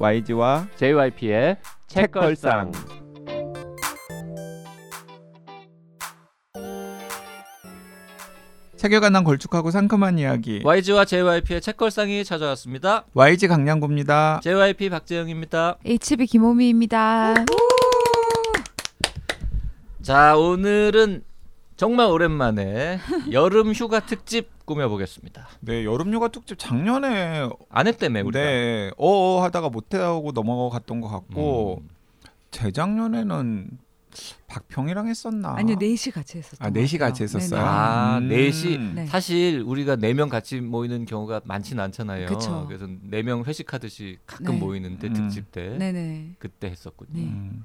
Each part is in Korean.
YG와 JYP의 책걸상. 책에 관한 걸쭉하고 상큼한 이야기 YG와 JYP의 책걸상이 찾아왔습니다. YG 강량구입니다. JYP 박재영입니다. HB 김호미입니다. 자, 오늘은 정말 오랜만에 여름 휴가 특집 꾸며보겠습니다. 네 여름 휴가 특집 작년에 아내 때문에 우리가. 네 어어 하다가 못하고 넘어갔던 것 같고 음. 재작년에는 박평이랑 했었나? 아니요, 넷이 같이 했었어요. 아 넷이 같이 했었어요. 아, 음. 넷이 네. 사실 우리가 네 명 같이 모이는 경우가 많지는 않잖아요. 그쵸. 그래서 네 명 회식하듯이 가끔 네. 모이는데 음. 특집 때 네네. 그때 했었군요. 네. 음.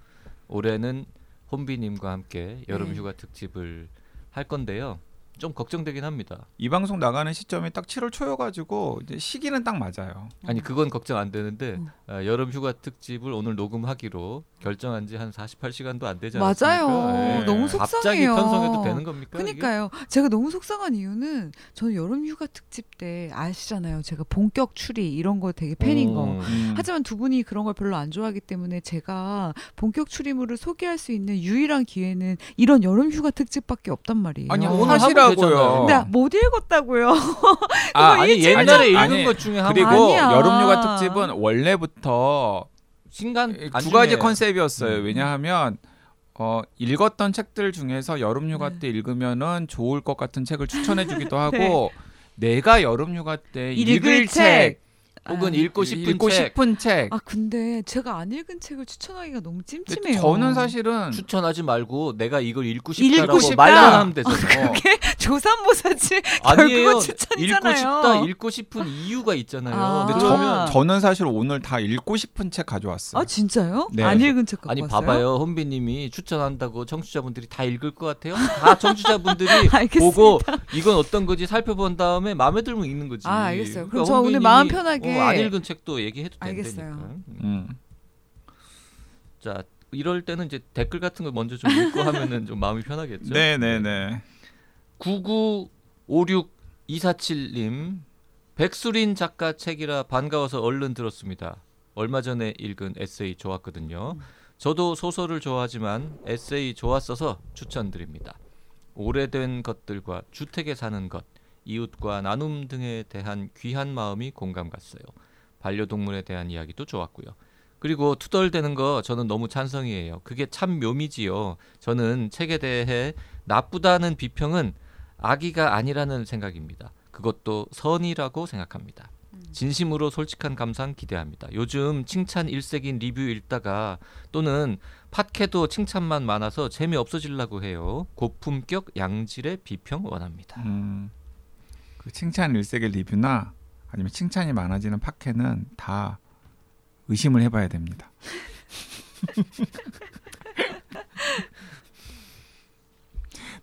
올해는 혼비님과 함께 여름 네. 휴가 특집을 할 건데요. 좀 걱정되긴 합니다. 이 방송 나가는 시점이 딱 7월 초여가지고 이제 시기는 딱 맞아요. 아니 그건 걱정 안 되는데 음. 아, 여름 휴가 특집을 오늘 녹음하기로 결정한 지 한 48시간도 안 되지 맞아요. 않았습니까? 네. 너무 갑자기 속상해요. 편성해도 되는 겁니까? 이게? 그니까요. 제가 너무 속상한 이유는 저는 여름 휴가 특집 때 아시잖아요. 제가 본격 추리 이런 거 되게 팬인 거. 음. 음. 하지만 두 분이 그런 걸 별로 안 좋아하기 때문에 제가 본격 추리물을 소개할 수 있는 유일한 기회는 이런 여름 휴가 특집밖에 없단 말이에요. 아니 오늘 하면 하시라고요. 되잖아요. 나 못 읽었다고요. 아, 아니 옛날에 읽은 아니, 것 중에 한 그리고. 여름휴가 특집은 원래부터 신간 두 가지 컨셉이었어요. 음. 왜냐하면 어, 읽었던 책들 중에서 여름휴가 네. 때 읽으면은 좋을 것 같은 책을 추천해주기도 하고 내가 여름휴가 때 읽을, 읽을 책, 책. 혹은 아. 읽고 싶은 읽고 책 싶은 책. 아 근데 제가 안 읽은 책을 추천하기가 너무 찜찜해요. 저는 사실은 추천하지 말고 내가 이걸 읽고 싶다라고 싶다. 말만 하면 되잖아요. 어, 조삼모사지 아니에요. 결국은 추천이잖아요. 읽고 싶다, 읽고 싶은 이유가 있잖아요. 아. 근데 저, 저는 사실 오늘 다 읽고 싶은 책 가져왔어요. 아 진짜요? 네. 안 읽은 책 아니 왔어요? 봐봐요, 혼비님이 추천한다고 청취자분들이 다 읽을 것 같아요? 다 청취자분들이. 보고 이건 어떤 거지 살펴본 다음에 마음에 들면 읽는 거지. 아, 알겠어요. 그럼 그러니까 저 오늘 마음 편하게 어, 안 읽은 책도 얘기해도. 된다니까. 음. 자 이럴 때는 이제 댓글 같은 거 먼저 좀 읽고 하면은 좀 마음이 편하겠죠. 네네네. 9956-247님 백수린 작가 책이라 반가워서 얼른 들었습니다. 얼마 전에 읽은 에세이 좋았거든요. 저도 소설을 좋아하지만 에세이 좋았어서 추천드립니다. 오래된 것들과 주택에 사는 것, 이웃과 나눔 등에 대한 귀한 마음이 공감 갔어요. 반려동물에 대한 이야기도 좋았고요. 그리고 투덜대는 거 저는 너무 찬성이에요. 그게 참 묘미지요. 저는 책에 대해 나쁘다는 비평은 악의가 아니라는 생각입니다. 그것도 선이라고 생각합니다. 진심으로 솔직한 감상 기대합니다. 요즘 칭찬 일색인 리뷰 읽다가 또는 팟캐도 칭찬만 많아서 재미 없어지려고 해요. 고품격 양질의 비평 원합니다. 음, 그 칭찬 일색의 리뷰나 아니면 칭찬이 많아지는 팟캐는 다 의심을 해봐야 됩니다.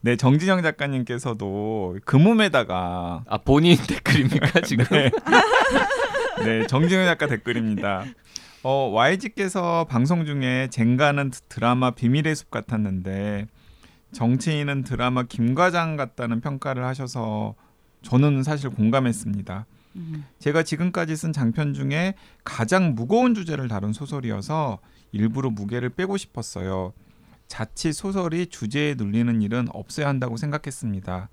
네, 정진영 작가님께서도 그 금음에다가 아 본인 댓글입니까 지금? 네, 네 정진영 작가 댓글입니다. 어, YG께서 방송 중에 젠가는 드라마 비밀의 숲 같았는데 정치인은 드라마 김과장 같다는 평가를 하셔서 저는 사실 공감했습니다. 음. 제가 지금까지 쓴 장편 중에 가장 무거운 주제를 다룬 소설이어서 일부러 무게를 빼고 싶었어요. 자칫 소설이 주제에 눌리는 일은 없어야 한다고 생각했습니다.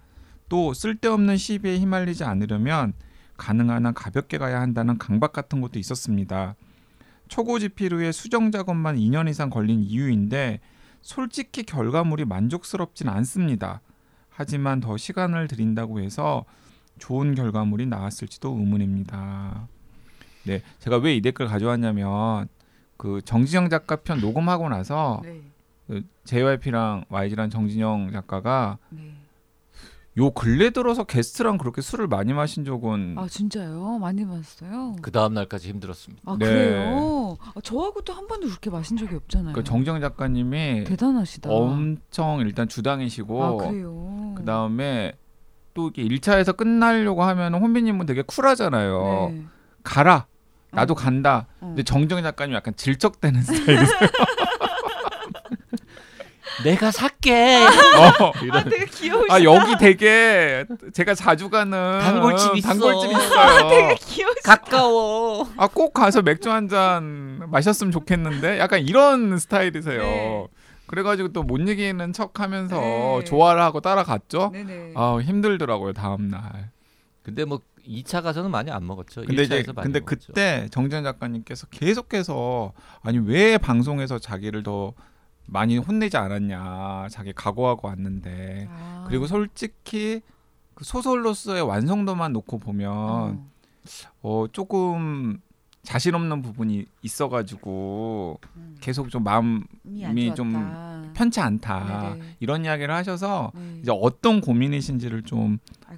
또 쓸데없는 시비에 휘말리지 않으려면 가능한 한 가볍게 가야 한다는 강박 같은 것도 있었습니다. 초고 지필후에 수정 작업만 2년 이상 걸린 이유인데 솔직히 결과물이 만족스럽진 않습니다. 하지만 더 시간을 들인다고 해서 좋은 결과물이 나왔을지도 의문입니다. 네, 제가 왜 이 댓글 가져왔냐면 그 정진영 작가 편 녹음하고 나서 네. 그 JYP랑 YG랑 정진영 작가가 네. 요 근래 들어서 게스트랑 그렇게 술을 많이 마신 적은 아 진짜요? 많이 봤어요. 그 다음 날까지 힘들었습니다. 아 네. 그래요? 아, 저하고도 한 번도 그렇게 마신 적이 없잖아요. 그 정진영 작가님이 대단하시다. 엄청 일단 주당이시고 아 그래요. 그 다음에 또 이게 1차에서 끝나려고 하면 혼비님은 되게 쿨하잖아요. 네. 가라. 나도 어. 간다. 어. 근데 정정 작가님 약간 질척대는 스타일이세요. 내가 살게. 어. 아 되게 귀여우시다. 아 여기 되게 제가 자주 가는 단골집 있어. 단골집 되게 있어요. 귀여우시다. 가까워. 아 꼭 가서 맥주 한 잔 마셨으면 좋겠는데 약간 이런 스타일이세요. 네. 그래가지고 또 못 이기는 척하면서 네. 좋아를 하고 따라갔죠. 네네. 아 힘들더라고요 다음 날. 근데 뭐 2차 가서는 많이 안 먹었죠. 근데 이제 1차에서 많이 근데 먹었죠. 그때 정재현 작가님께서 계속해서 아니 왜 방송에서 자기를 더 많이 혼내지 않았냐 자기 각오하고 왔는데 아. 그리고 솔직히 그 소설로서의 완성도만 놓고 보면 어. 어 조금 자신 없는 부분이 있어가지고 음. 계속 좀 마음이 안 좀. 편치 않다 네네. 이런 이야기를 하셔서 네. 이제 어떤 고민이신지를 좀 네.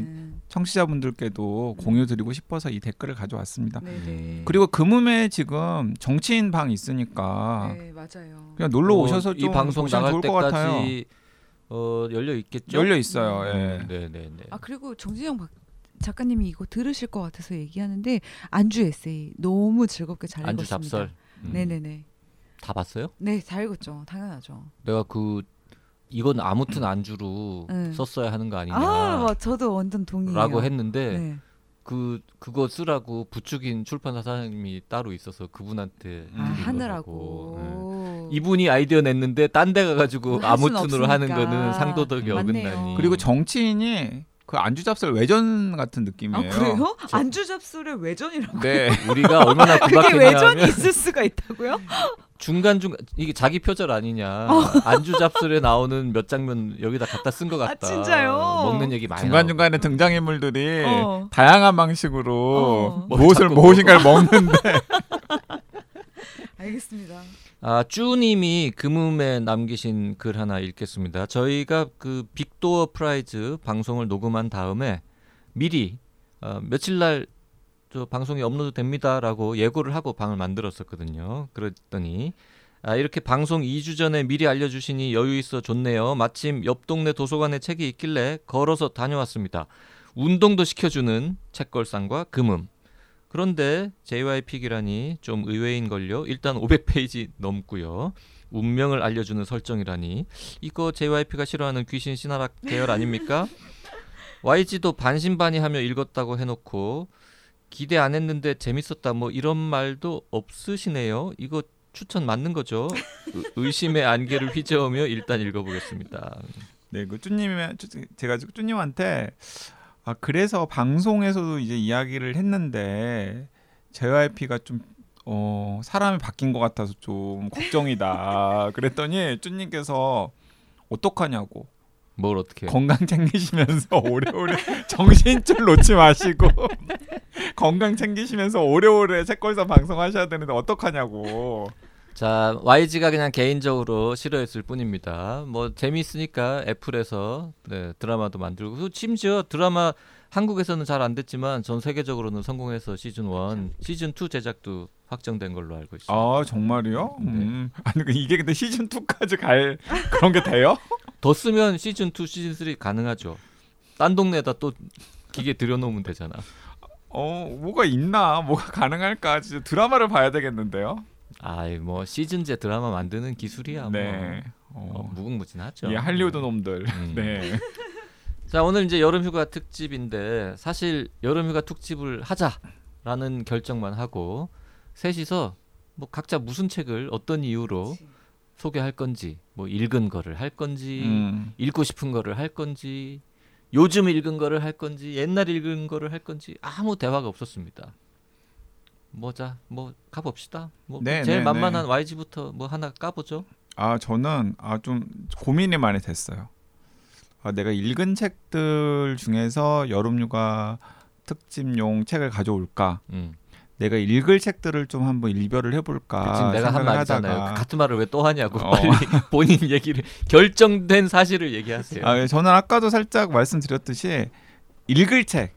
같은. 청취자분들께도 음. 공유드리고 싶어서 이 댓글을 가져왔습니다. 네네. 그리고 금음에 지금 정치인 방 있으니까 네 맞아요. 그냥 놀러 어, 오셔서 이좀 방송 나갈 좋을 것 같아요. 때까지 어, 열려 있겠죠. 열려 있어요. 예. 네, 네, 네. 아 그리고 정진영 박 작가님이 이거 들으실 것 같아서 얘기하는데 안주 에세이 너무 즐겁게 잘 안주 읽었습니다. 잡설. 음. 네네네. 다 봤어요? 네, 잘 읽었죠. 당연하죠. 내가 그 이건 아무튼 안주로 네. 썼어야 하는 거 아니냐. 아, 뭐 저도 완전 동의해요. 라고 했는데 네. 그 그거 쓰라고 부추긴 출판사 사장님이 따로 있어서 그분한테 음. 아, 드린 하느라고. 네. 이분이 아이디어 냈는데 딴 데 가가지고 아무튼으로 하는. 거는 상도덕이 맞네요. 어긋나니. 그리고 정치인이 그 안주 잡설 외전 같은 아 느낌이에요. 그래요? 저- 안주 잡설의 외전이라고? 네. 우리가 얼마나 그게 외전이 있을 수가 있다고요? 중간 중간 이게 자기 표절 아니냐. 안주 잡설에 나오는 몇 장면 여기다 갖다 쓴것 아, 같다. 진짜요? 먹는 얘기 많이 중간. 중간에 등장 인물들이 어. 다양한 방식으로 어. 뭐 무엇을 무엇인가를 먹는데 알겠습니다. 아, 쭈님이 그믐에 남기신 글 하나 읽겠습니다. 저희가 그 Big Door Prize 방송을 녹음한 다음에 미리 어, 며칠 날 저 방송이 업로드 됩니다라고 예고를 하고 방을 만들었었거든요. 그랬더니 아, 이렇게 방송 2주 전에 미리 알려주시니 여유 있어 좋네요. 마침 옆 동네 도서관에 책이 있길래 걸어서 다녀왔습니다. 운동도 시켜주는 책걸상과 금음. 그런데 JYP기라니 좀 의외인 걸요. 일단 500페이지 넘고요. 운명을 알려주는 설정이라니 이거 JYP가 싫어하는 귀신 신화락 계열 아닙니까? YG도 반신반의하며 읽었다고 해놓고 기대 안 했는데 재밌었다 뭐 이런 말도 없으시네요. 이거 추천 맞는 거죠? 의- 의심의 안개를 휘저으며 일단 읽어보겠습니다. 네, 그 쭈님이 제가 쭈님한테 아 그래서 방송에서도 이제 이야기를 했는데 JYP가 좀 어, 사람이 바뀐 것 같아서 좀 걱정이다. 그랬더니 쭈님께서 어떡하냐고 뭘 어떻게? 건강 챙기시면서 오래오래 정신줄 놓지 마시고 건강 챙기시면서 오래오래 책걸사 방송하셔야 되는데 어떡하냐고. 자 YG가 그냥 개인적으로 싫어했을 뿐입니다. 뭐 재미있으니까 애플에서 네, 드라마도 만들고 그 심지어 드라마 한국에서는 잘 안 됐지만 전 세계적으로는 성공해서 시즌 1, 시즌 2 제작도 확정된 걸로 알고 있습니다. 아 정말이요? 네. 음. 아니 그 이게 근데 시즌 2까지 갈 그런 게 돼요? 더 쓰면 시즌 2, 시즌 3 가능하죠. 딴 동네에다 또 기계 들여놓으면 되잖아. 어 뭐가 있나 뭐가 가능할까 진짜 드라마를 봐야 되겠는데요. 아이 뭐 시즌제 드라마 만드는 기술이야 뭐. 네. 어, 어, 무궁무진하죠. 이 할리우드 놈들. 음. 네. 자 오늘 이제 여름휴가 특집인데 사실 여름휴가 특집을 하자라는 결정만 하고 셋이서 뭐 각자 무슨 책을 어떤 이유로 소개할 건지 뭐 읽은 거를 할 건지 음. 읽고 싶은 거를 할 건지 요즘 읽은 거를 할 건지 옛날 읽은 거를 할 건지 아무 대화가 없었습니다. 뭐자 뭐 가봅시다. 뭐 네, 제일 네, 만만한 네. YG부터 뭐 하나 까보죠. 아 저는 아 좀 고민이 많이 됐어요. 아, 내가 읽은 책들 중에서 여름휴가 특집용 책을 가져올까? 음. 내가 읽을 책들을 좀 한번 일별을 해볼까? 지금 내가 한 말이잖아요. 하다가 그 같은 말을 왜 또 하냐고 어. 빨리 본인 얘기를 결정된 사실을 얘기하세요. 아, 예, 저는 아까도 살짝 말씀드렸듯이 읽을 책,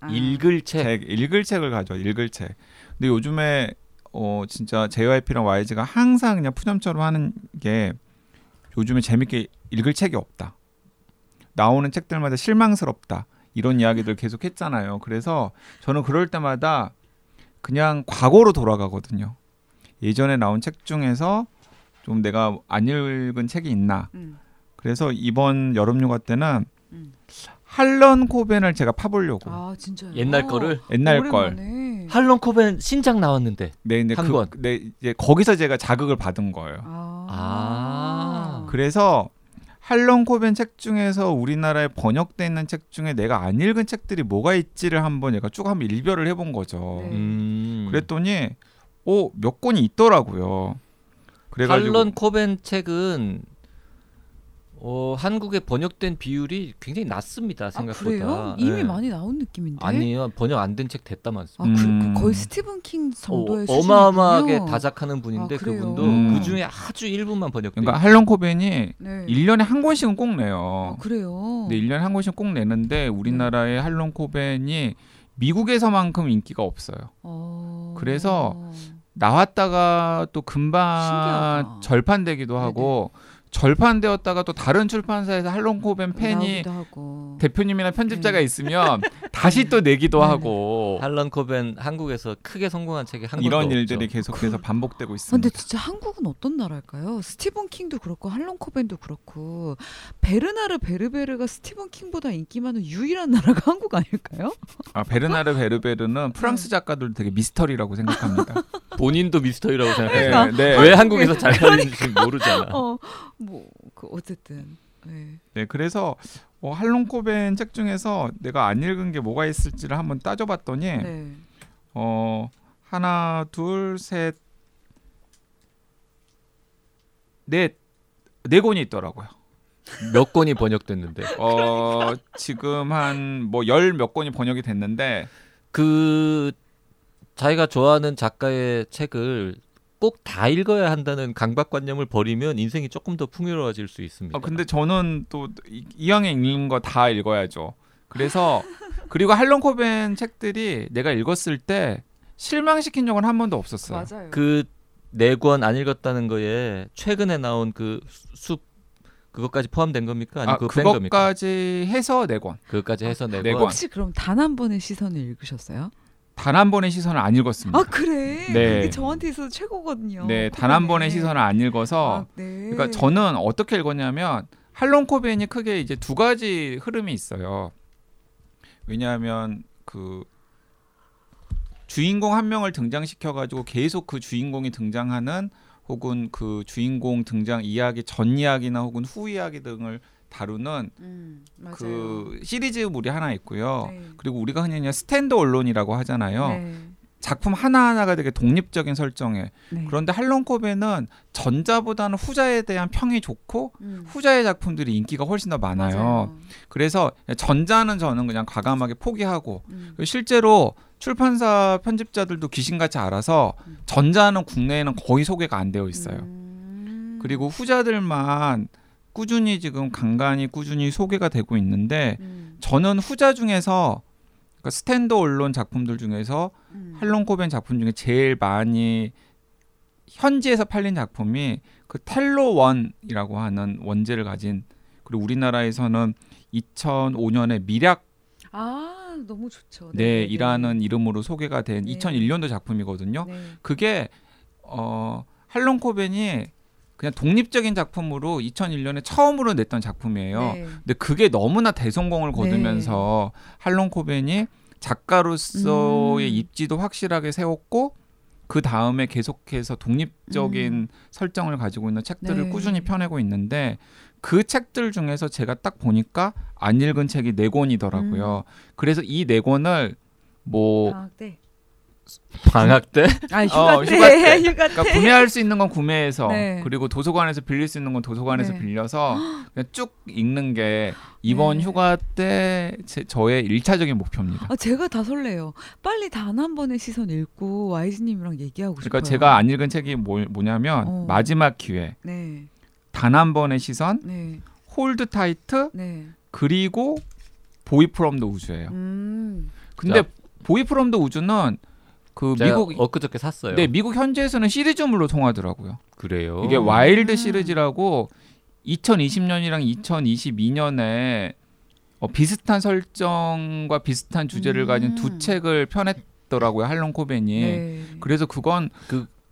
아, 읽을 책. 책, 읽을 책을 가져 읽을 책. 근데 요즘에 어 진짜 JYP랑 YG가 항상 그냥 푸념처럼 하는 게 요즘에 재밌게 읽을 책이 없다. 나오는 책들마다 실망스럽다. 이런 이야기들 계속 했잖아요. 그래서 저는 그럴 때마다 그냥 과거로 돌아가거든요. 예전에 나온 책 중에서 좀 내가 안 읽은 책이 있나. 음. 그래서 이번 여름 휴가 때는 음. 할런 코벤을 제가 파보려고. 아 진짜요? 옛날 거를 옛날 걸. 오랜만에. 할런 코벤 신작 나왔는데. 네, 근데 한 그, 권. 네, 이제 거기서 제가 자극을 받은 거예요. 아. 아. 그래서 할런 코벤 책 중에서 우리나라에 번역돼 있는 책 중에 내가 안 읽은 책들이 뭐가 있지를 한번 얘가 쭉 한번 일별을 해본 거죠. 네. 음. 그랬더니 오몇 권이 있더라고요. 그래가지고 할런 코벤 책은 어, 한국에 번역된 비율이 굉장히 낮습니다. 아 생각보다. 그래요? 이미 네. 많이 나온 느낌인데. 아니요. 번역 안 된 책 됐다 많습니다. 아, 그, 음. 그 거의 스티븐 킹 정도의 어. 어마어마하게 다작하는 분인데 아? 그분도 음. 그 중에 아주 일부만 번역돼. 그러니까 할런 코벤이 네. 일년에 한 권씩은 꼭 아, 내요. 그래요. 근데 일년에 한 권씩 꼭 내는데 우리나라의 할런 코벤이 미국에서만큼 인기가 없어요. 어... 그래서 나왔다가 또 금방 신기하다. 절판되기도 하고 절판되었다가 또 다른 출판사에서 할론 코벤 팬이. 대표님이나 편집자가 네. 있으면 다시 또 내기도 네네. 하고 할런 코벤 한국에서 크게 성공한 책이 한 이런 일들이 없죠. 계속해서 반복되고 아, 있습니다. 근데 진짜 한국은 어떤 나라일까요? 스티븐 킹도 그렇고 할론 코벤도 그렇고 베르나르 베르베르가 스티븐 킹보다 인기 많은 유일한 나라가 한국 아닐까요? 아, 베르나르 베르베르는 프랑스 작가들도 되게 미스터리라고 생각합니다. 본인도 미스터리라고 네, 생각해요. 네. 왜 한국에서 잘 팔리는지 모르잖아. 어, 뭐 그 어쨌든. 네. 네, 그래서 어, 할론 코벤 책 중에서 내가 안 읽은 게 뭐가 있을지를 한번 따져봤더니 네. 어 하나 둘셋넷네 네 권이 있더라고요. 몇 권이 번역됐는데 어 지금 한 뭐 열 몇 권이 번역이 됐는데 그 자기가 좋아하는 작가의 책을 꼭 다 읽어야 한다는 강박관념을 버리면 인생이 조금 더 풍요로워질 수 있습니다. 어, 근데 저는 또 이- 이왕에 읽는 거 다 읽어야죠. 그래서 그리고 할론 코벤 책들이 내가 읽었을 때 실망시킨 적은 한 번도 없었어요. 맞아요. 그 네 권 안 읽었다는 거에 최근에 나온 그 숲 그것까지 포함된 겁니까? 아니면 아, 겁니까? 그것까지 해서 네 권. 그것까지 해서 네네 권. 권. 혹시 그럼 단 한 번의 시선을 읽으셨어요? 단 한 번의 시선을 안 읽었습니다. 아 그래? 네. 저한테 있어서 최고거든요. 네, 단 한. 번의 시선을 안 읽어서 아, 네. 그러니까 저는 어떻게 읽었냐면 할론 코벤이 크게 이제 두 가지 흐름이 있어요. 왜냐하면 그 주인공 한 명을 등장시켜 가지고 계속 그 주인공이 등장하는 혹은 그 주인공 등장 이야기 전 이야기나 혹은 후 이야기 등을 다루는 음. 그 시리즈물이 하나 있고요. 네. 그리고 우리가 흔히 스탠드 언론이라고 하잖아요. 네. 작품 하나하나가 되게 독립적인 설정에 네. 그런데 할론 코벤은 전자보다는 후자에 대한 평이 좋고 음. 후자의 작품들이 인기가 훨씬 더 많아요. 맞아요. 그래서 전자는 저는 그냥 과감하게 포기하고 음. 실제로 출판사 편집자들도 귀신같이 알아서 음. 전자는 국내에는 거의 소개가 안 되어 있어요. 음. 그리고 후자들만 꾸준히 지금 간간히 꾸준히 소개가 되고 있는데 음. 저는 후자 중에서 그러니까 스탠드 언론 작품들 중에서 음. 할론 코벤 작품 중에 제일 많이 현지에서 팔린 작품이 그 텔로 원이라고 하는 원제를 가진 그리고 우리나라에서는 2005년에 미략 아 너무 좋죠. 네, 이라는 이름으로 소개가 된 네. 2001년도 작품이거든요. 네. 그게 어 할론 코벤이 그냥 독립적인 작품으로 2001년에 처음으로 냈던 작품이에요. 네. 근데 그게 너무나 대성공을 거두면서 할론 코벤이 작가로서의 음. 입지도 확실하게 세웠고 그 다음에 계속해서 독립적인 설정을 가지고 있는 책들을 음. 네. 꾸준히 펴내고 있는데 그 책들 중에서 제가 딱 보니까 안 읽은 책이 네 권이더라고요. 그래서 이 네 권을 뭐 방학 때. 방학 때 아 휴가 어, 때. 휴가 때. 휴가 때. 그러니까 구매할 수 있는 건 구매해서 네. 그리고 도서관에서 빌릴 수 있는 건 도서관에서 네. 빌려서 그냥 쭉 읽는 게 이번 네. 휴가 때 제, 저의 일차적인 목표입니다. 아 제가 다 설레요. 빨리 단 한 번의 시선 읽고 YG님이랑 얘기하고 그러니까 싶어요. 제가 안 읽은 책이 뭐, 뭐냐면 어. 마지막 기회, 네, 단한 번의 시선, 네, Hold Tight 네. 그리고 Boy from the Woods예요. 음, 근데 자. Boy from the Woods는 그 제가 미국 엊그저께 샀어요. 네 미국 현지에서는 시리즈물로 통하더라고요. 그래요. 이게 음. 와일드 시리즈라고 2020년이랑 2022년에 어, 비슷한 설정과 비슷한 주제를 가진 두 음. 책을 펴냈더라고요 할론 코벤이. 네. 그래서 그건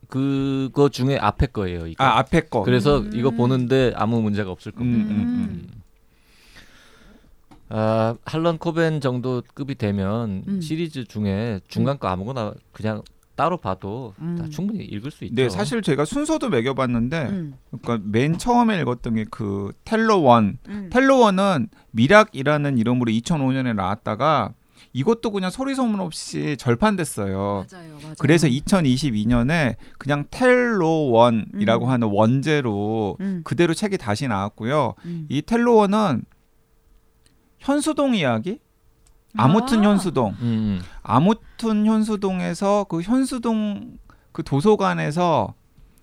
그거 중에 앞에 거예요. 이거. 아 앞에 거. 그래서 음. 이거 보는데 아무 문제가 없을 음, 겁니다. 음, 음. 아, 할런 코벤 정도 급이 되면 음. 시리즈 중에 중간 거 아무거나 그냥 따로 봐도 다 음. 충분히 읽을 수 있죠. 네, 사실 제가 순서도 매겨봤는데, 음. 그러니까 맨 처음에 읽었던 게 그 텔러 원. 음. 텔러 원은 미락이라는 이름으로 2005년에 나왔다가 이것도 그냥 소리 소문 없이 절판됐어요. 맞아요, 맞아요. 그래서 2022년에 그냥 텔러 원이라고 음. 하는 원제로 음. 그대로 책이 다시 나왔고요. 음. 이 텔러 원은 현수동 이야기? 아무튼 아. 현수동. 음, 아무튼 현수동에서 그 현수동 그 도서관에서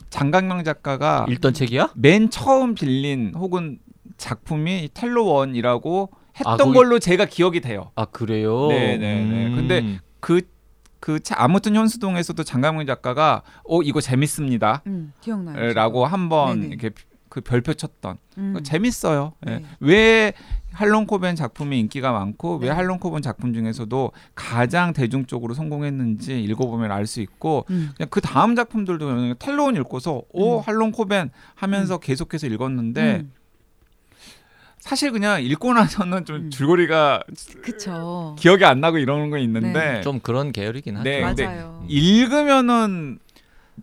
장강명 작가가 읽던 책이야? 맨 처음 빌린 혹은 작품이 이 텔로원이라고 했던 아, 거기- 걸로 제가 기억이 돼요. 아 그래요? 네, 네, 네. 음. 근데 그, 그, 차- 아무튼 현수동에서도 장강명 작가가, 어, 이거 재밌습니다. 음, 기억나요. 라고 한번. 이렇게 그 별표 쳤던. 음. 그거 재밌어요. 예. 네. 왜 할론 코벤 작품이 인기가 많고, 왜 네. 할론 코벤 작품 중에서도 가장 대중적으로 성공했는지 읽어보면 알 수 있고, 음. 그냥 그 다음 작품들도 텔로원 읽고서, 오, 음. 할론 코벤 하면서 계속해서 읽었는데, 음. 사실 그냥 읽고 나서는 좀 음. 줄거리가 그쵸. 기억이 안 나고 이러는 거 있는데, 네. 좀 그런 계열이긴 하죠. 네, 근데 맞아요. 읽으면은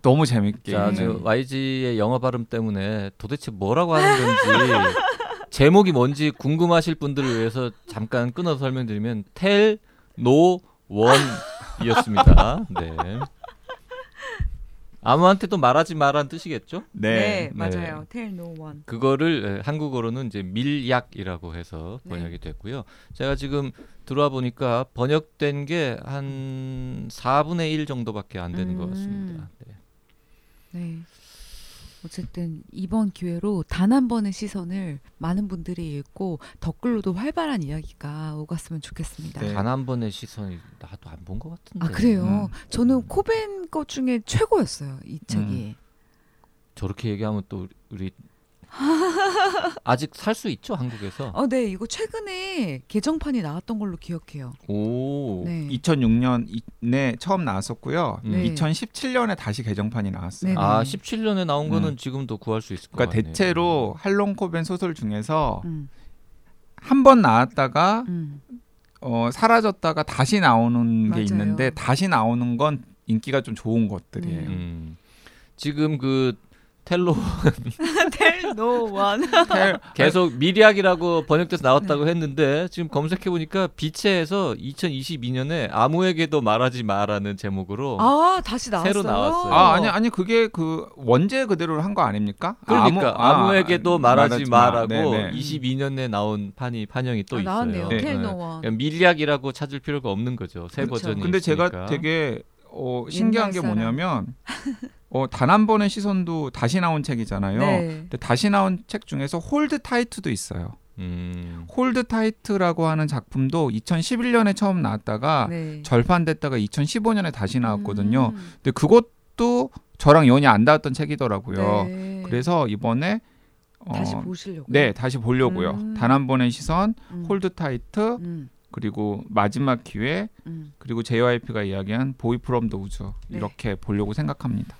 너무 재밌게. 자. 저 YG의 영어 발음 때문에 도대체 뭐라고 하는 건지 제목이 뭔지 궁금하실 분들을 위해서 잠깐 끊어서 설명드리면 Tell, No, One이었습니다. 네. 아무한테도 말하지 마라는 뜻이겠죠? 네, 네. 맞아요. Tell No One. 그거를 에, 한국어로는 이제 밀약이라고 해서 네. 번역이 됐고요. 제가 지금 들어와 보니까 번역된 게 한 4분의 1 정도밖에 안 되는 것 음. 같습니다. 네. 네. 어쨌든 이번 기회로 단 한 번의 시선을 많은 분들이 읽고 댓글로도 활발한 이야기가 오갔으면 좋겠습니다. 네. 단한 번의 시선이 나도 안 본 것 같은데. 아 그래요. 음. 저는 코벤 것 중에 최고였어요. 이 책이. 저렇게 얘기하면 또 우리 아직 살 수 있죠 한국에서. 어, 네, 이거 최근에 개정판이 나왔던 걸로 기억해요. 오. 네. 2006년에 처음 나왔었고요. 음. 네. 2017년에 다시 개정판이 나왔어요. 네. 아 17년에 나온 거는 음. 지금도 구할 수 있을 것 그러니까 같네요. 대체로 할롱 코벤 소설 중에서 음, 한번 나왔다가 음. 어, 사라졌다가 다시 나오는 게 맞아요. 있는데 다시 나오는 건 인기가 좀 좋은 것들이에요. 음. 지금 그 텔로 텔노 원. 텔- 계속 밀약이라고 번역돼서 나왔다고 네. 했는데 지금 검색해 보니까 비채에서 2022년에 아무에게도 말하지 마라는 제목으로 아, 다시 나왔어요. 새로 나왔어요. 아 아니 아니 그게 그 원제 그대로 한 거 아닙니까? 그러니까 아, 아무, 에게도 말하지, 마. 마라고 네네. 22년에 나온 판이 판형이 또 아, 있어요. 나왔네요. 네. Tell No One. 그러니까 밀약이라고 찾을 필요가 없는 거죠. 새 그렇죠. 버전이 근데 제가 있으니까. 되게 어, 신기한 게. 뭐냐면 어, 단 한 번의 시선도 다시 나온 책이잖아요. 네. 근데 다시 나온 책 중에서 Hold Tight도 있어요. 음. Hold Tight라고 하는 작품도 2011년에 처음 나왔다가 네. 절판됐다가 2015년에 다시 나왔거든요. 음. 근데 그것도 저랑 연이 안 닿았던 책이더라고요. 네. 그래서 이번에 어, 다시 보시려고. 네 다시 보려고요. 음. 단한 번의 시선, 음. Hold Tight, 음. 그리고 마지막 기회, 음. 그리고 JYP가 이야기한 Boy from the Woods 네. 이렇게 보려고 생각합니다.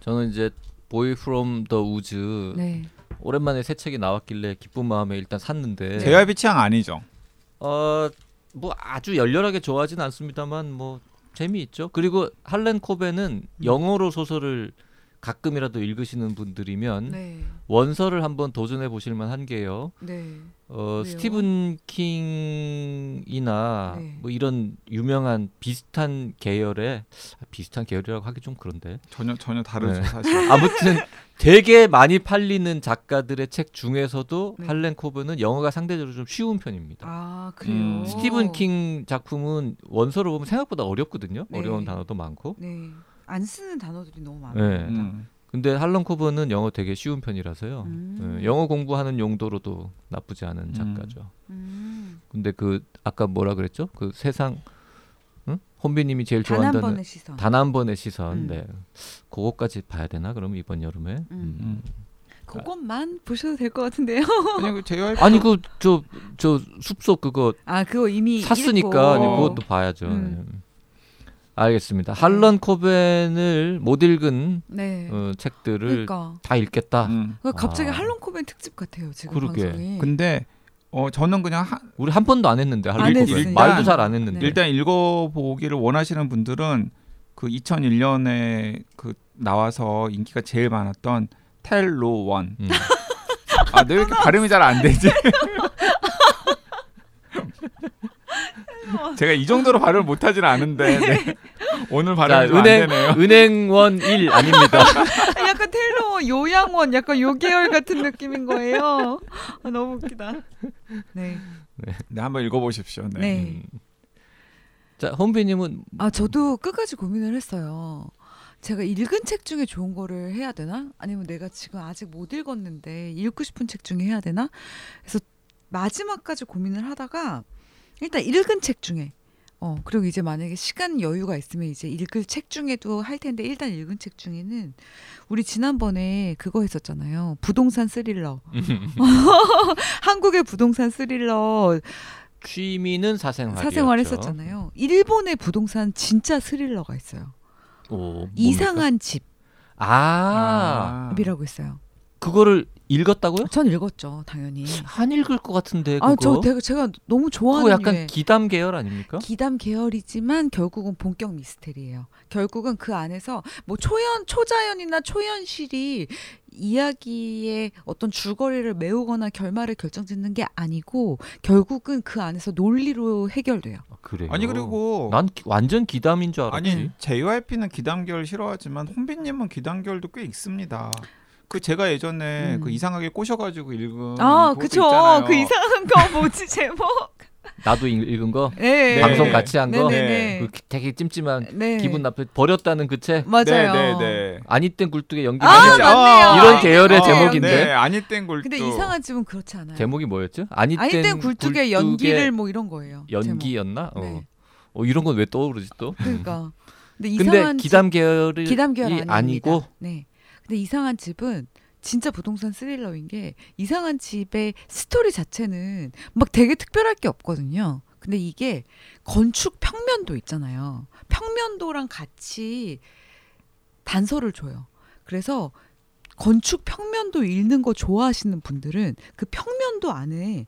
저는 이제 보이 프롬 더 우즈 네. 오랜만에 새 책이 나왔길래 기쁜 마음에 일단 샀는데 JYP 취향 아니죠? 어, 뭐 아주 열렬하게 좋아하진 않습니다만 뭐 재미있죠. 그리고 할렌 코벤은 음. 영어로 소설을 가끔이라도 읽으시는 분들이면 네. 원서를 한번 도전해 보실 만한 게요. 네. 어, 왜요? 스티븐 킹이나 네. 뭐 이런 유명한 비슷한 계열의 아, 비슷한 계열이라고 하기 좀 그런데 전혀 전혀 다르죠 네. 사실. 아무튼 되게 많이 팔리는 작가들의 책 중에서도 네. 할렌 코벤은 영어가 상대적으로 좀 쉬운 편입니다. 아, 그래요. 음. 스티븐 킹 작품은 원서로 보면 생각보다 어렵거든요. 네. 어려운 단어도 많고. 네. 안 쓰는 단어들이 너무 많아요. 네. 음. 근데 할런 코버는 영어 되게 쉬운 편이라서요. 음. 네, 영어 공부하는 용도로도 나쁘지 않은 작가죠. 음. 근데 그 아까 뭐라 그랬죠? 그 세상 응? 혼비님이 제일 단한 좋아한다는 번의 시선. 단 한 번의 시선. 음. 네. 그거까지 봐야 되나? 그럼 이번 여름에. 음. 음. 그것만 보셔도 될 것 같은데요. 아니 그 JYP 아니 그 저 저 숲속 그거 아, 그거 이미 샀으니까 읽고. 아니, 그것도 봐야죠. 음. 네. 알겠습니다. 할런 코벤을 못 읽은 네. 어, 책들을 그러니까. 다 읽겠다. 음. 그러니까 갑자기 아. 할론 코벤 특집 같아요 지금 그러게. 방송이. 근데 어 저는 그냥 하, 우리 한 번도 안 했는데 할런 안 코벤 했으니까. 말도 잘 안 했는데. 네. 일단 읽어보기를 원하시는 분들은 그 2001년에 그 나와서 인기가 제일 많았던 텔로 원. 음. 아, 왜 이렇게 발음이 잘 안 되지? 제가 이 정도로 발음을 못하진 않은데 네. 오늘 자, 발음이 은행 되네요. 은행원 1 아닙니다. 아, 약간 텔로 요양원 약간 요 계열 같은 느낌인 거예요. 아, 너무 웃기다. 네. 네, 한번 읽어보십시오. 네. 네. 음. 자, 혼비님은 아 저도 끝까지 고민을 했어요. 제가 읽은 책 중에 좋은 거를 해야 되나? 아니면 내가 지금 아직 못 읽었는데 읽고 싶은 책 중에 해야 되나? 그래서 마지막까지 고민을 하다가 일단 읽은 책 중에 어 그리고 이제 만약에 시간 여유가 있으면 이제 읽을 책 중에도 할 텐데 일단 읽은 책 중에는 우리 지난번에 그거 했었잖아요. 부동산 스릴러. 한국의 부동산 스릴러 취미는 사생활. 사생활 했었잖아요. 일본의 부동산 진짜 스릴러가 있어요. 오? 이상한 집이라고 아, 있어요. 그거를 읽었다고요? 전 읽었죠, 당연히. 안 읽을 것 같은데 그거. 아, 저 제가, 제가 너무 좋아하는 그거 약간 류의 기담 계열 아닙니까? 기담 계열이지만 결국은 본격 미스테리예요. 결국은 그 안에서 뭐 초연 초자연이나 초연실이 이야기의 어떤 줄거리를 메우거나 결말을 결정짓는 게 아니고 결국은 그 안에서 논리로 해결돼요. 아, 그래요. 아니 그리고 난 기- 완전 기담인 줄 알았지. 아니 JYP는 기담결 싫어하지만 혼비님은 기담결도 꽤 있습니다. 그 제가 예전에 음. 그 이상하게 꼬셔가지고 읽은 아, 그쵸. 있잖아요. 그 이상한 거 뭐지 제목? 나도 읽- 읽은 거 네. 방송 네. 같이 한 거. 네네네. 그 되게 찜찜한 네. 기분 나쁘 버렸다는 그 책. 맞아요. 네, 네, 네. 아니 땐 굴뚝에 연기. 아, 맞네요. 이런 계열의 어, 제목인데. 네, 아니 땐 골도. 근데 이상한 집은 그렇지 않아요. 제목이 뭐였죠? 아니 아니 땐땐 굴뚝의 연기를 뭐 이런 거예요. 연기였나? 어. 네. 어, 이런 건 왜 떠오르지 또? 그러니까. 근데 근데 이상한 기담 계열이 집, 기담 계열. 아니고 네. 근데 이상한 집은 진짜 부동산 스릴러인 게 이상한 집의 스토리 자체는 막 되게 특별할 게 없거든요. 근데 이게 건축 평면도 있잖아요. 평면도랑 같이 단서를 줘요. 그래서 건축 평면도 읽는 거 좋아하시는 분들은 그 평면도 안에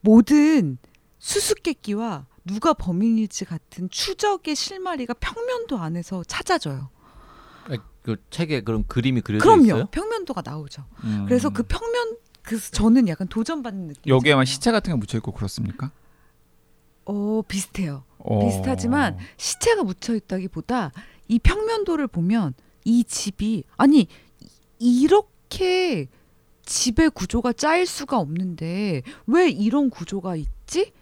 모든 수수께끼와 누가 범인일지 같은 추적의 실마리가 평면도 안에서 찾아져요. 그 책에 그런 그림이 그려져 그럼요. 있어요? 평면도가 나오죠. 음. 그래서 그 평면 그 저는 약간 도전받는 느낌. 여기에만 시체 같은 게 묻혀 있고 그렇습니까? 어 비슷해요. 어. 비슷하지만 시체가 묻혀 있다기보다 이 평면도를 보면 이 집이 아니 이- 이렇게 집의 구조가 짜일 수가 없는데 왜 이런 구조가 있지?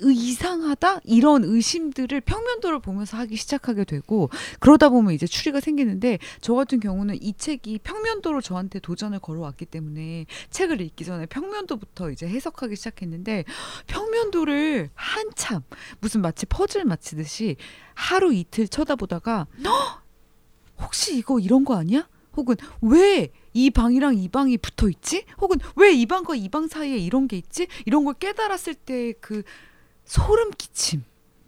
의- 이상하다 이런 의심들을 평면도를 보면서 하기 시작하게 되고 그러다 보면 이제 추리가 생기는데 저 같은 경우는 이 책이 평면도로 저한테 도전을 걸어왔기 때문에 책을 읽기 전에 평면도부터 이제 해석하기 시작했는데 평면도를 한참 무슨 마치 퍼즐 맞히듯이 하루 이틀 쳐다보다가 "헉! 혹시 이거 이런 거 아니야? 혹은 왜 이 방이랑 이 방이 붙어 있지? 혹은 왜 이 방과 이 방 사이에 이런 게 있지? 이런 걸 깨달았을 때그 소름 끼침.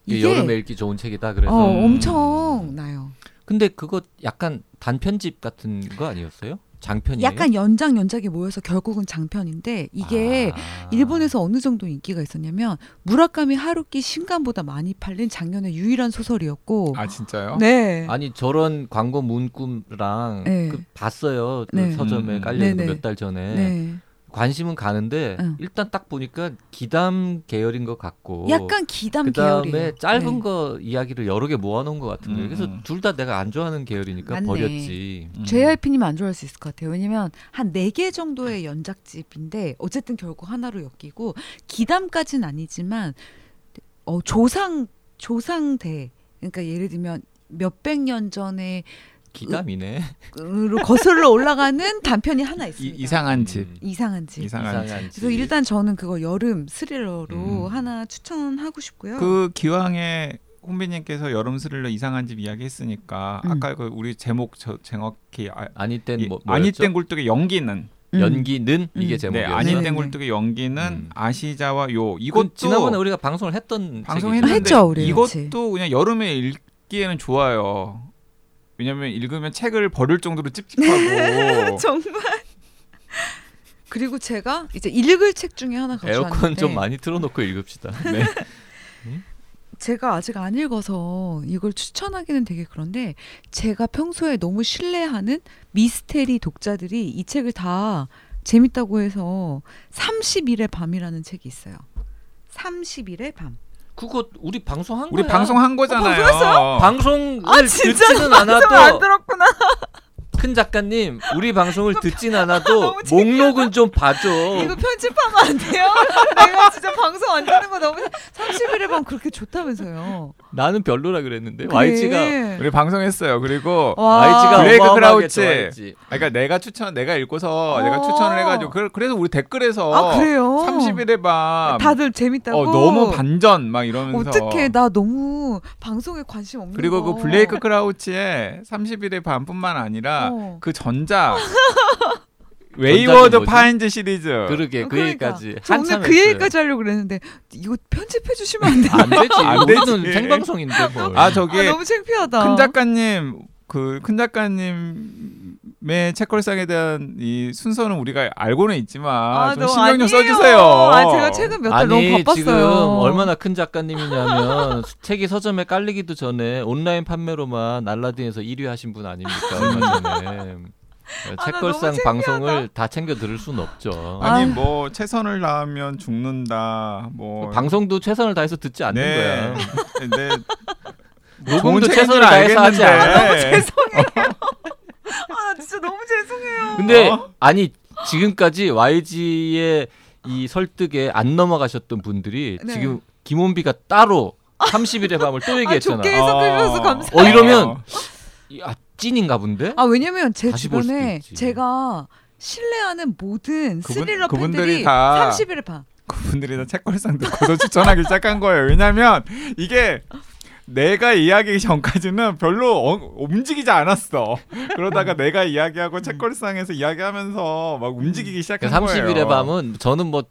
이게 여름에 읽기 좋은 책이다 그래서. 어, 음. 엄청 나요. 근데 그거 약간 단편집 같은 거 아니었어요? 장편이에요? 약간 연장 연작이 모여서 결국은 장편인데 이게 아. 일본에서 어느 정도 인기가 있었냐면 무라카미 하루키 신간보다 많이 팔린 작년의 유일한 소설이었고 아 진짜요? 네. 아니 저런 광고 문구랑 네. 그 봤어요. 그 네. 서점에 음. 깔려 있는 네네. 몇달 전에 네. 관심은 가는데 응. 일단 딱 보니까 기담 계열인 것 같고 약간 기담 그 다음에 계열이에요. 짧은 네. 거 이야기를 여러 개 모아놓은 것 같은데 음, 그래서 음. 둘다 내가 안 좋아하는 계열이니까 맞네. 버렸지. 음. JYP님 안 좋아할 수 있을 것 같아요. 왜냐면 한 네 개 정도의 연작집인데 어쨌든 결국 하나로 엮이고 기담까지는 아니지만 어, 조상 조상대 그러니까 예를 들면 몇백 년 전에 기담이네. 으로 거슬러 올라가는 단편이 하나 이, 있습니다. 이상한 집. 음. 이상한 집. 이상한 집. 이상한 그래서 일단 저는 그거 여름 스릴러로 음. 하나 추천하고 싶고요. 그 기왕에 혼비님께서 여름 스릴러 이상한 집 이야기했으니까 음. 아까 그 우리 제목 저 정확히 아, 아니 땐 이- 뭐, 아니 뭐였죠? 땐 굴뚝의 연기는 음. 연기는 이게 음. 네 아니 네, 땐 네. 굴뚝의 연기는 음. 아시자와 요 이건 이것도 지난번에 우리가 방송을 했던 방송했는데 했죠, 우리 이것도. 그냥 여름에 읽, 읽기에는 좋아요. 왜냐면 읽으면 책을 버릴 정도로 찝찝하고 정말. 그리고 제가 이제 읽을 책 중에 하나 가져왔는데 에어컨 좀 많이 틀어놓고 읽읍시다. 네. 제가 아직 안 읽어서 이걸 추천하기는 되게 그런데 제가 평소에 너무 신뢰하는 미스테리 독자들이 이 책을 다 재밌다고 해서 30일의 밤이라는 책이 있어요. 30일의 밤. 그거 우리 방송한 우리 거야. 방송한 거잖아요. 방송했어요? 방송을 아 진짜 듣지는 방송 안 않아도 들었구나. 큰 작가님 우리 방송을 듣진 않아도 너무 창피하다. 목록은 좀 봐줘. 이거 편집하면 안 돼요? 내가 진짜 방송 안 되는 거 너무 30일의 밤 그렇게 좋다면서요. 나는 별로라 그랬는데 그래. YG가 우리 방송했어요. 그리고 와. YG가 블레이크 크라우치. 아, 그러니까 내가 추천 내가 읽고서 어. 내가 추천을 해가지고 그, 그래서 우리 댓글에서 아 그래요? 30일의 밤 다들 재밌다고. 어, 너무 반전 막 이러면서 어떻게 나 너무 방송에 관심 없는 그리고 거. 그 블레이크 크라우치의 30일의 밤뿐만 아니라 어. 그 전작 Wayward? Pines 시리즈 그러게 어, 그 그러니까. 얘기까지 한참 그. 얘기까지 하려고 그랬는데 이거 편집해 주시면 안 돼요? 안 되지. 안 되지. 생방송인데 뭘. 아 저기 아, 너무 창피하다. 큰 작가님 그 큰 작가님의 책걸상에 대한 이 순서는 우리가 알고는 있지만 아, 좀 신경 좀. 써주세요. 아, 제가 최근 몇 달 너무 바빴어요. 지금 얼마나 큰 작가님이냐면 책이 서점에 깔리기도 전에 온라인 판매로만 알라딘에서 1위 하신 분 아닙니까 얼마 전에 책걸상 너무 창피하다. 방송을 다 챙겨 들을 수는 없죠. 아니 아. 뭐 최선을 다하면 죽는다. 뭐 방송도 최선을 다해서 듣지 않는 네. 거야. 근데 녹음도 최선을 다해서 하지 않아. 아, 나 진짜 너무 죄송해요. 근데 어? 아니 지금까지 YG의 이 설득에 안 넘어가셨던 분들이 네. 지금 김원비가 따로 30일의 밤을 또 아, 얘기했잖아. 좋게 해석해 주셔서 감사해요. 어 이러면 야 찐인가 본데? 아, 왜냐면 제 주변에. 제가 신뢰하는 모든 그분- 스릴러 그분들이 팬들이 다 30일의 밤. 그분들이 다 책걸상 듣고서 추천하기 시작한 거예요. 왜냐면 이게 내가 이야기하기 전까지는 별로 어- 움직이지 않았어. 그러다가 내가 이야기하고 책걸상에서 이야기하면서 막 움직이기 시작한 거예요. 30일의 밤은 저는 뭐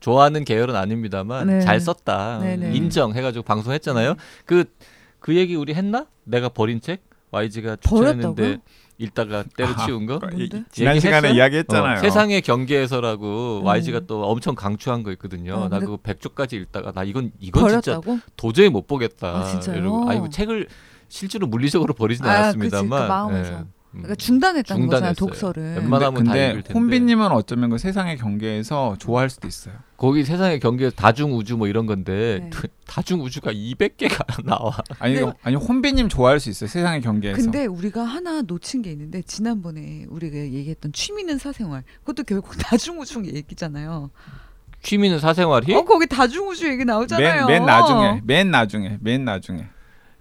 좋아하는 계열은 아닙니다만 네. 잘 썼다 네네. 인정해가지고 방송했잖아요. 그그 얘기 우리 했나? 내가 버린 책 YG가 추천했는데? 읽다가 때려치운 거? 이- 뭔데? 지난 시간에? 이야기했잖아요. 어, 세상의 경계에서라고 음. YG가 또 엄청 강추한 거 있거든요. 어, 나 그거 100조까지 읽다가 나 이건 이건 진짜 버렸다고? 도저히 못 보겠다. 아, 진짜요? 이러고 아이고 책을 실제로 물리적으로 버리진 아, 않았습니다만 그치, 그 마음에서. 예. 음. 그러니까 중단했다는 거잖아요, 중단했어요. 독서를. 웬만- 근데, 웬만하면 다 근데 읽을 텐데. 혼비님은 어쩌면 그 세상의 경계에서 좋아할 수도 있어요. 거기 세상의 경계에서 다중 우주 뭐 이런 건데 네. 다중 우주가 200개가 나와. 아니 네. 아니 혼비님 좋아할 수 있어요. 세상의 경계에서. 근데 우리가 하나 놓친 게 있는데 지난번에 우리가 얘기했던 취미는 사생활 그것도 결국 다중 우주 얘기잖아요. 취미는 사생활이? 어 거기 다중 우주 얘기 나오잖아요. 맨, 맨 나중에 맨 나중에 맨 나중에.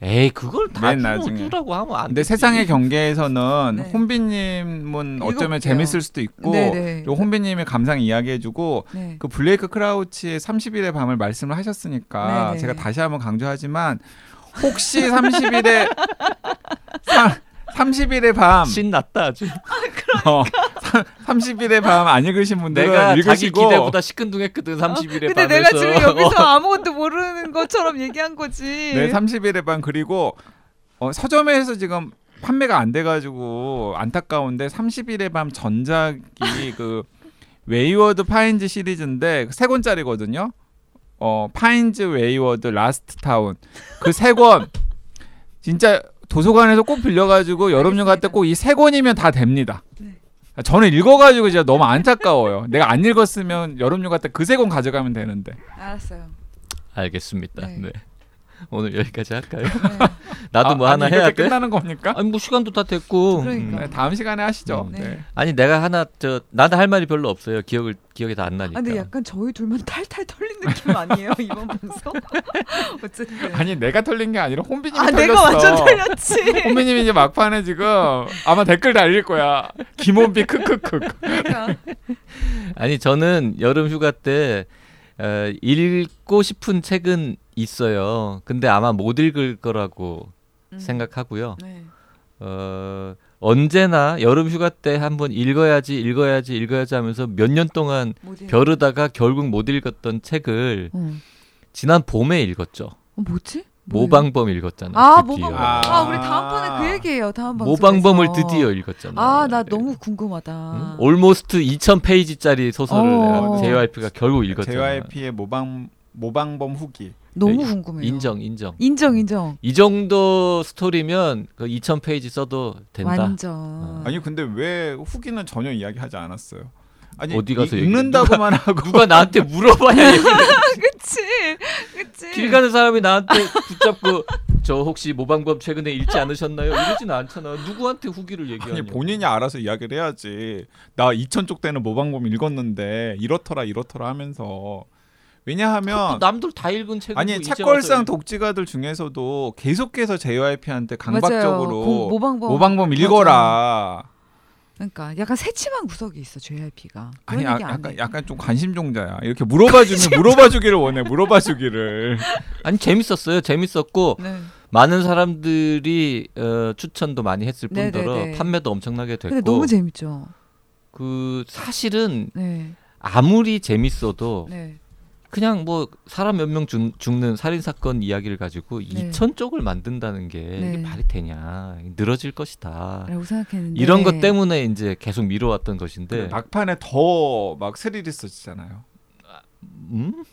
에이 그걸 나중에. 우주라고 하면 안 근데 되지. 세상의 경계에서는 네. 혼비님은 어쩌면. 재밌을 수도 있고 네네. 그리고 혼비님의 감상 이야기해주고 네. 그 블레이크 크라우치의 30일의 밤을 말씀을 하셨으니까 네네. 제가 다시 한번 강조하지만 혹시 30일의 30일의 밤 신났다 아주. 어, 30일의 밤 안 읽으신 분들은 내가 자기 읽으시고 기대보다 시큰둥했거든 30일의 근데 밤에서. 내가 지금 여기서 아무것도 모르는 것처럼 얘기한 거지. 네, 30일의 밤 그리고 어, 서점에서 지금 판매가 안 돼가지고 안타까운데 30일의 밤 전작이 그 Wayward Pines 시리즈인데 세 권짜리거든요. 어 Pines Wayward Last Town 그 세 권 진짜 도서관에서 꼭 빌려가지고 여름휴가 때 알겠습니다. 꼭이 세 권이면 다 됩니다. 네. 저는 읽어가지고 진짜 너무 안타까워요. 내가 안 읽었으면 여름휴가 때 그 세 권 가져가면 되는데. 알았어요. 알겠습니다. 네. 네. 오늘 여기까지 할까요? 네. 나도 아, 뭐 아니, 하나 해야 돼? 끝나는 겁니까? 아니 뭐 시간도 다 됐고. 그러니까. 네, 다음 시간에 하시죠. 음. 네. 네. 아니 내가 하나 저 나도 할 말이 별로 없어요. 기억을 기억이 다 안 나니까. 아, 근데 약간 저희 둘만 탈탈 털린 느낌 아니에요 이번 방송? 어쨌든. 아니 내가 털린 게 아니라 혼비님이 아 털렸어. 내가 완전 털렸지. 혼비님이 이제 막판에 지금 아마 댓글 달릴 거야. 김혼비 크크크. 그러니까. 아니 저는 여름 휴가 때 어, 읽고 싶은 책은 있어요. 근데 아마 못 읽을 거라고 음. 생각하고요. 네. 어, 언제나 여름 휴가 때 한번 읽어야지 읽어야지 읽어야지 하면서 몇 년 동안 벼르다가 결국 못 읽었던 책을 어. 지난 봄에 읽었죠. 어, 뭐지? 모방범 읽었잖아. 아 드디어. 모방. 아. 아, 우리 다음번에 그 얘기해요. 다음 방송. 모방범을 드디어 읽었잖아. 아, 나 너무 궁금하다. 응? 올모스트 2,000페이지짜리 소설을 어. JYP가 결국 읽었잖아. JYP의 모방 모방범 후기. 너무 네, 궁금해요. 인정, 인정. 인정, 인정. 이 정도 스토리면 그 2,000페이지 써도 된다. 완전. 어. 아니 근데 왜 후기는 전혀 이야기하지 않았어요? 아니 어디 가서 이- 읽는다고만 하고 누가 나한테 물어봐야 그치, 그치. 길 가는 사람이 나한테 붙잡고 저 혹시 모방범 최근에 읽지 않으셨나요? 이러진 않잖아. 누구한테 후기를 얘기하냐? 아니 본인이 알아서 이야기를 해야지. 나 2,000쪽 되는 모방범 읽었는데 이렇더라 이렇더라 하면서 왜냐하면 남들 다 읽은 책을 아니 책걸상 독지가들 중에서도 계속해서 JYP한테. 강박적으로 공- 모방범. 모방범 읽어라. 그러니까 약간 새침한 구석이 있어 JYP가. 아니 아, 약간 해. 약간 좀 관심 종자야. 이렇게 물어봐 주면 물어봐 주기를 원해. 물어봐 주기를. 아니 재밌었어요. 재밌었고 네. 많은 사람들이 어, 추천도 많이 했을 네, 뿐더러 네, 네. 판매도 엄청나게 됐고 근데 너무 재밌죠. 그 사실은 네, 아무리 재밌어도 네. 그냥 뭐 사람 몇 명 죽는 살인 사건 이야기를 가지고 네. 2천 쪽을 만든다는 게 네. 이게 말이 되냐 늘어질 것이다. 라고 생각했는데 이런 것 때문에 이제 계속 미뤄왔던 것인데 막판에 더 막 스릴 있었잖아요. 음?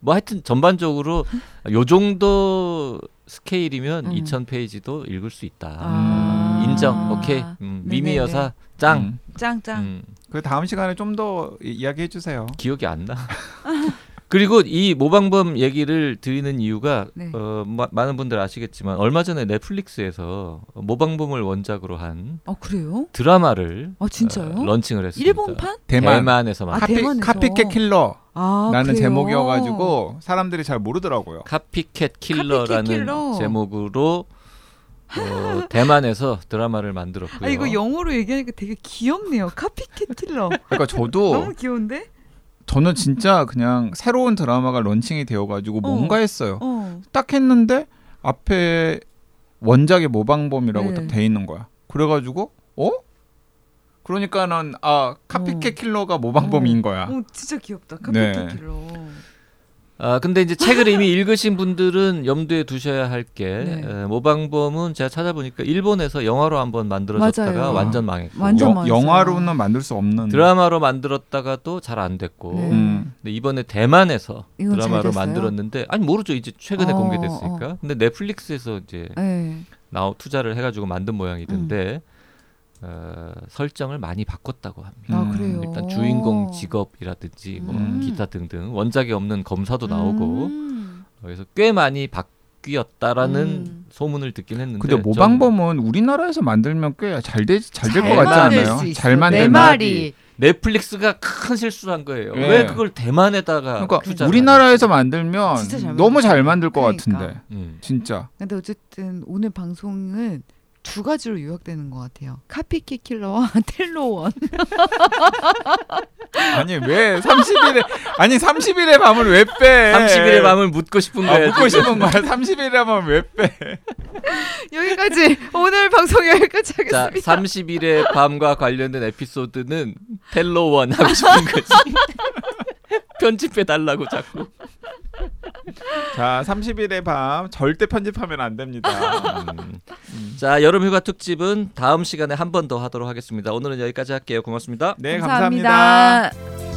뭐 하여튼 전반적으로 요 정도 스케일이면 음. 2,000페이지도 읽을 수 있다. 아. 인정. 오케이. 음, 네네네. 미미 여사 짱. 음. 짱짱. 음, 그 다음 시간에 좀 더 이야기해 주세요. 기억이 안 나. 그리고 이 모방범 얘기를 드리는 이유가 네. 어, 마- 많은 분들 아시겠지만 얼마 전에 넷플릭스에서 모방범을 원작으로 한아 그래요? 드라마를 아 진짜요? 어, launching을 했습니다. 일본판? 대만 에서 아, 만 카피 대만에서. Copycat Killer 아 라는 그래요? 제목이어가지고 사람들이 잘 모르더라고요. Copycat Killer라는 Killer. 제목으로 어, 대만에서 드라마를 만들었고요. 아 이거 영어로 얘기하니까 되게 귀엽네요. Copycat Killer. 그러니까 저도 너무 귀여운데? 저는 진짜 그냥 새로운 드라마가 launching이 되어가지고 뭔가 했어요. 어. 딱 했는데 앞에 원작의 모방범이라고 네. 딱돼 있는 거야. 그래가지고 어? 그러니까는 아 카피캣 어. 킬러가 모방범인 거야. 어 진짜 귀엽다. 카피캣 네. 킬러. 아 근데 이제 책을 이미 읽으신 분들은 염두에 두셔야 할게 네. 모방범은 제가 찾아보니까 일본에서 영화로 한번 만들어졌다가 맞아요. 완전 망했고 완전 여- 많았어요. 영화로는 만들 수 없는 드라마로 만들었다가도 잘 안 됐고 네. 음. 근데 이번에 대만에서 이건 잘 드라마로 됐어요? 만들었는데 아니 모르죠 이제 최근에 어, 공개됐으니까 근데 넷플릭스에서 이제 네. 나오 투자를 해가지고 만든 음. 모양이던데 어, 설정을 많이 바꿨다고 합니다. 아 음, 그래요. 일단 주인공 직업이라든지 뭐 음. 기타 등등 원작에 없는 검사도 나오고 음. 그래서 꽤 많이 바뀌었다라는 음. 소문을 듣긴 했는데 근데 모방범은 우리나라에서 만들면 꽤 잘될잘될것잘 같지 않아요? 수 있어. 잘 만들 내 말이. 넷플릭스가 큰 실수를 한 거예요. 예. 왜 그걸 대만에다가 그러니까 투자를 우리나라에서 만들면 잘 너무 잘 만들 것 그러니까. 같은데. 음. 진짜 근데 어쨌든 오늘 방송은 두 가지로 요약되는 것 같아요. 카피캣 킬러와 텔로원. 아니 왜 30일에 아니 30일의 밤을 왜 빼? 30일의 밤을 묻고 싶은 아, 거예요. 묻고 싶은 거야. 30일의 밤을 왜 빼? 여기까지 오늘 방송 여기까지 자, 하겠습니다. 30일의 밤과 관련된 에피소드는 텔로원 하고 싶은 거지. 편집해 달라고 자꾸. 자, 30일의 밤 절대 편집하면 안 됩니다. 음. 자, 여름 휴가 특집은 다음 시간에 한 번 더 하도록 하겠습니다. 오늘은 여기까지 할게요. 고맙습니다. 네, 감사합니다. 감사합니다.